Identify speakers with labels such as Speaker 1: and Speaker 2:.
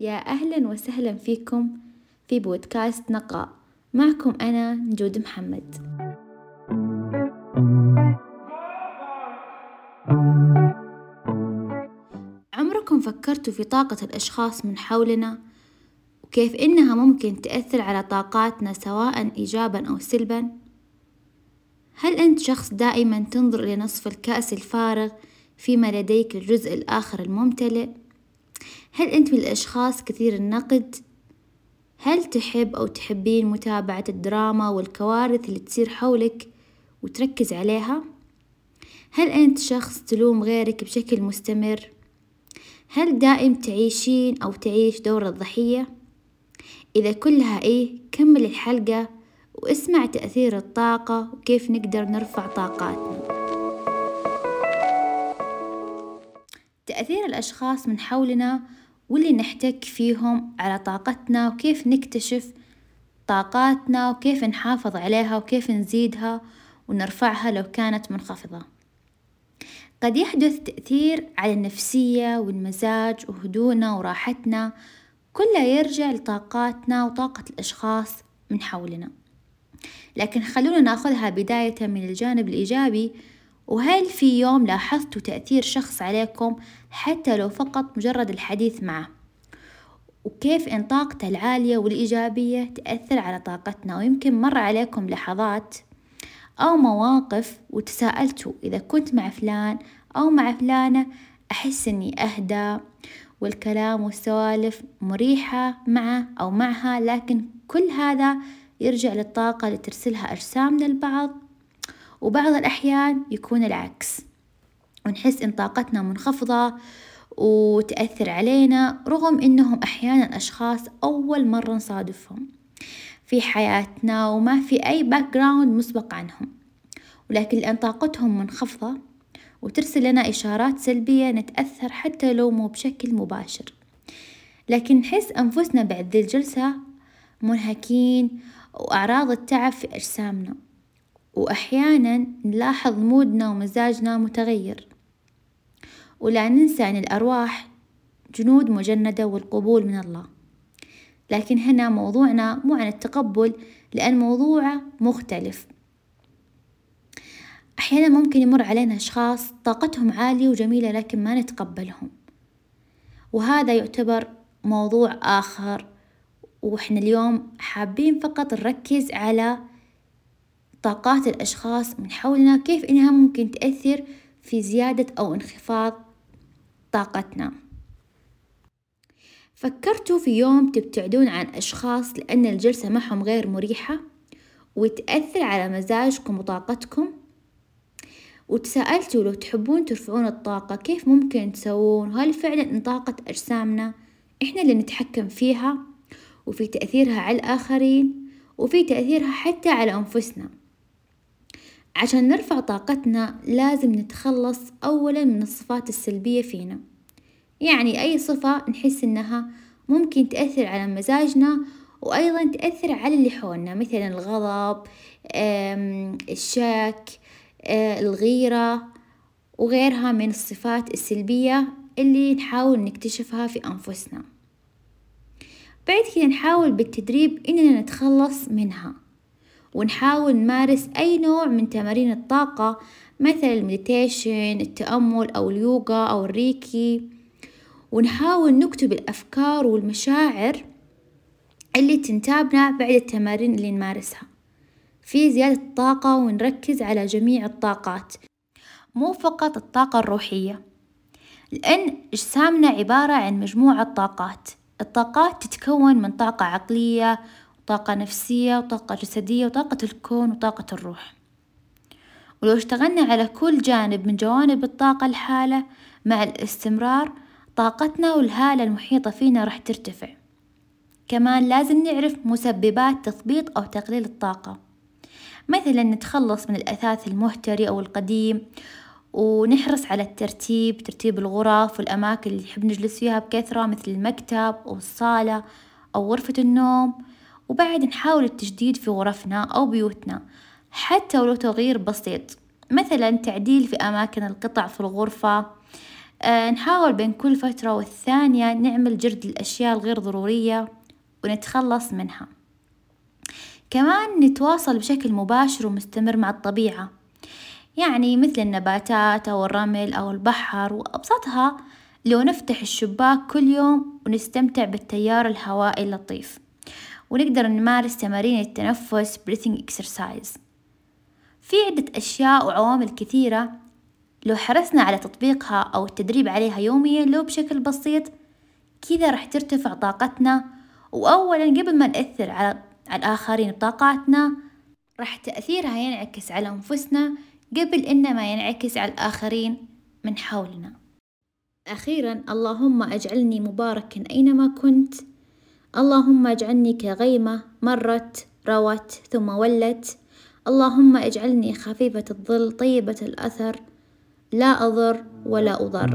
Speaker 1: يا أهلا وسهلا فيكم في بودكاست نقاء معكم أنا نجود محمد عمركم فكرتوا في طاقة الأشخاص من حولنا وكيف إنها ممكن تأثر على طاقاتنا سواء إيجابا أو سلبا؟ هل أنت شخص دائما تنظر إلى نصف الكأس الفارغ فيما لديك الجزء الآخر الممتلئ؟ هل أنت من الأشخاص كثير النقد؟ هل تحب أو تحبين متابعة الدراما والكوارث اللي تصير حولك وتركز عليها؟ هل أنت شخص تلوم غيرك بشكل مستمر؟ هل دائم تعيشين أو تعيش دور الضحية؟ إذا كلها إيه كمل الحلقة واسمع تأثير الطاقة وكيف نقدر نرفع طاقاتنا تأثير الأشخاص من حولنا واللي نحتك فيهم على طاقتنا وكيف نكتشف طاقاتنا وكيف نحافظ عليها وكيف نزيدها ونرفعها لو كانت منخفضة. قد يحدث تأثير على النفسية والمزاج وهدوءنا وراحتنا. كلها يرجع لطاقاتنا وطاقة الأشخاص من حولنا. لكن خلونا ناخذها بداية من الجانب الإيجابي. وهل في يوم لاحظتوا تأثير شخص عليكم حتى لو فقط مجرد الحديث معه؟ وكيف إن طاقته العالية والإيجابية تأثر على طاقتنا؟ ويمكن مر عليكم لحظات أو مواقف وتساءلتوا إذا كنت مع فلان أو مع فلانة أحس إني أهدى والكلام والسوالف مريحة معه أو معها لكن كل هذا يرجع للطاقة اللي ترسلها أجسامنا لبعض وبعض الأحيان يكون العكس. ونحس إن طاقتنا منخفضة وتأثر علينا رغم إنهم أحيانا أشخاص أول مرة نصادفهم. في حياتنا وما في أي background مسبق عنهم. ولكن لأن طاقتهم منخفضة وترسل لنا إشارات سلبية نتأثر حتى لو مو بشكل مباشر. لكن نحس أنفسنا بعد ذي الجلسة منهكين وأعراض التعب في أجسامنا. وأحيانا نلاحظ مودنا ومزاجنا متغير. ولا ننسى أن الأرواح جنود مجندة والقبول من الله. لكن هنا موضوعنا مو عن التقبل لأن موضوعه مختلف. أحيانا ممكن يمر علينا أشخاص طاقتهم عالية وجميلة لكن ما نتقبلهم. وهذا يعتبر موضوع آخر وإحنا اليوم حابين فقط نركز على طاقات الأشخاص من حولنا كيف إنها ممكن تأثر في زيادة أو انخفاض طاقتنا. فكرتوا في يوم تبتعدون عن أشخاص لأن الجلسة معهم غير مريحة وتأثر على مزاجكم وطاقتكم. وتساءلتوا لو تحبون ترفعون الطاقة كيف ممكن تسوون؟ وهل فعلا إن طاقة أجسامنا إحنا اللي نتحكم فيها وفي تأثيرها على الآخرين وفي تأثيرها حتى على أنفسنا؟ عشان نرفع طاقتنا لازم نتخلص أولا من الصفات السلبية فينا. يعني أي صفة نحس إنها ممكن تأثر على مزاجنا وأيضا تأثر على اللي حولنا مثلا الغضب الشك الغيرة وغيرها من الصفات السلبية اللي نحاول نكتشفها في أنفسنا. بعد كده نحاول بالتدريب إننا نتخلص منها. ونحاول نمارس أي نوع من تمارين الطاقة مثل المديتيشن التأمل أو اليوغا أو الريكي. ونحاول نكتب الأفكار والمشاعر اللي تنتابنا بعد التمارين اللي نمارسها في زيادة الطاقة ونركز على جميع الطاقات مو فقط الطاقة الروحية. لأن أجسامنا عبارة عن مجموعة طاقات الطاقات تتكون من طاقة عقلية وطاقة نفسية وطاقة جسدية وطاقة الكون وطاقة الروح. ولو اشتغلنا على كل جانب من جوانب الطاقة الحالة مع الاستمرار طاقتنا والهالة المحيطة فينا راح ترتفع. كمان لازم نعرف مسببات تثبيط أو تقليل الطاقة. مثلا نتخلص من الأثاث المهتري أو القديم ونحرص على الترتيب ترتيب الغرف والأماكن اللي نحب نجلس فيها بكثرة مثل المكتب أو الصالة أو غرفة النوم. وبعد نحاول التجديد في غرفنا أو بيوتنا حتى ولو تغيير بسيط مثلا تعديل في أماكن القطع في الغرفة. آه نحاول بين كل فترة والثانية نعمل جرد الأشياء الغير ضرورية ونتخلص منها، كمان نتواصل بشكل مباشر ومستمر مع الطبيعة، يعني مثل النباتات أو الرمل أو البحر وأبسطها لو نفتح الشباك كل يوم ونستمتع بالتيار الهوائي اللطيف، ونقدر نمارس تمارين التنفس breathing exercise، في عدة أشياء وعوامل كثيرة لو حرصنا على تطبيقها أو التدريب عليها يوميا لو بشكل بسيط كذا راح ترتفع طاقتنا، وأولا قبل ما نأثر على الآخرين بطاقاتنا راح تأثيرها ينعكس على أنفسنا قبل إن ما ينعكس على الآخرين من حولنا، أخيرا اللهم أجعلني مباركا أينما كنت، اللهم اجعلني كغيمة مرت روت ثم ولت، اللهم اجعلني خفيفة الظل طيبة الأثر لا أضر ولا أضر.